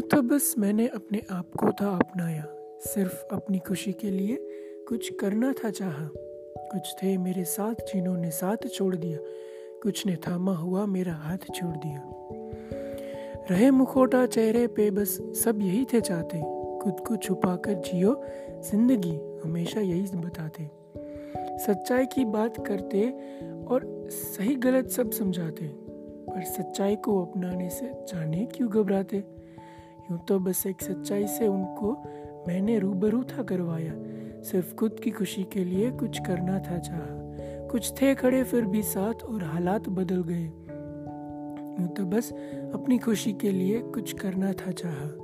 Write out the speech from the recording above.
तो बस मैंने अपने आप को था अपनाया, सिर्फ़ अपनी खुशी के लिए कुछ करना था चाहा। कुछ थे मेरे साथ जिन्होंने साथ छोड़ दिया, कुछ ने थामा हुआ मेरा हाथ छोड़ दिया। रहे मुखोटा चेहरे पे बस सब यही थे चाहते, खुद को छुपा कर जियो ज़िंदगी, हमेशा यही बताते। सच्चाई की बात करते और सही गलत सब समझाते। पर सच्चाई को अपनाने से जाने क्यों घबराते? यूँ तो बस एक सच्चाई से उनको मैंने रूबरू था करवाया। सिर्फ़ खुद की खुशी के लिए कुछ करना था चाह। कुछ थे खड़े, फिर भी साथ और हालात बदल गए। यूँ तो बस अपनी खुशी के लिए कुछ करना था चाहा।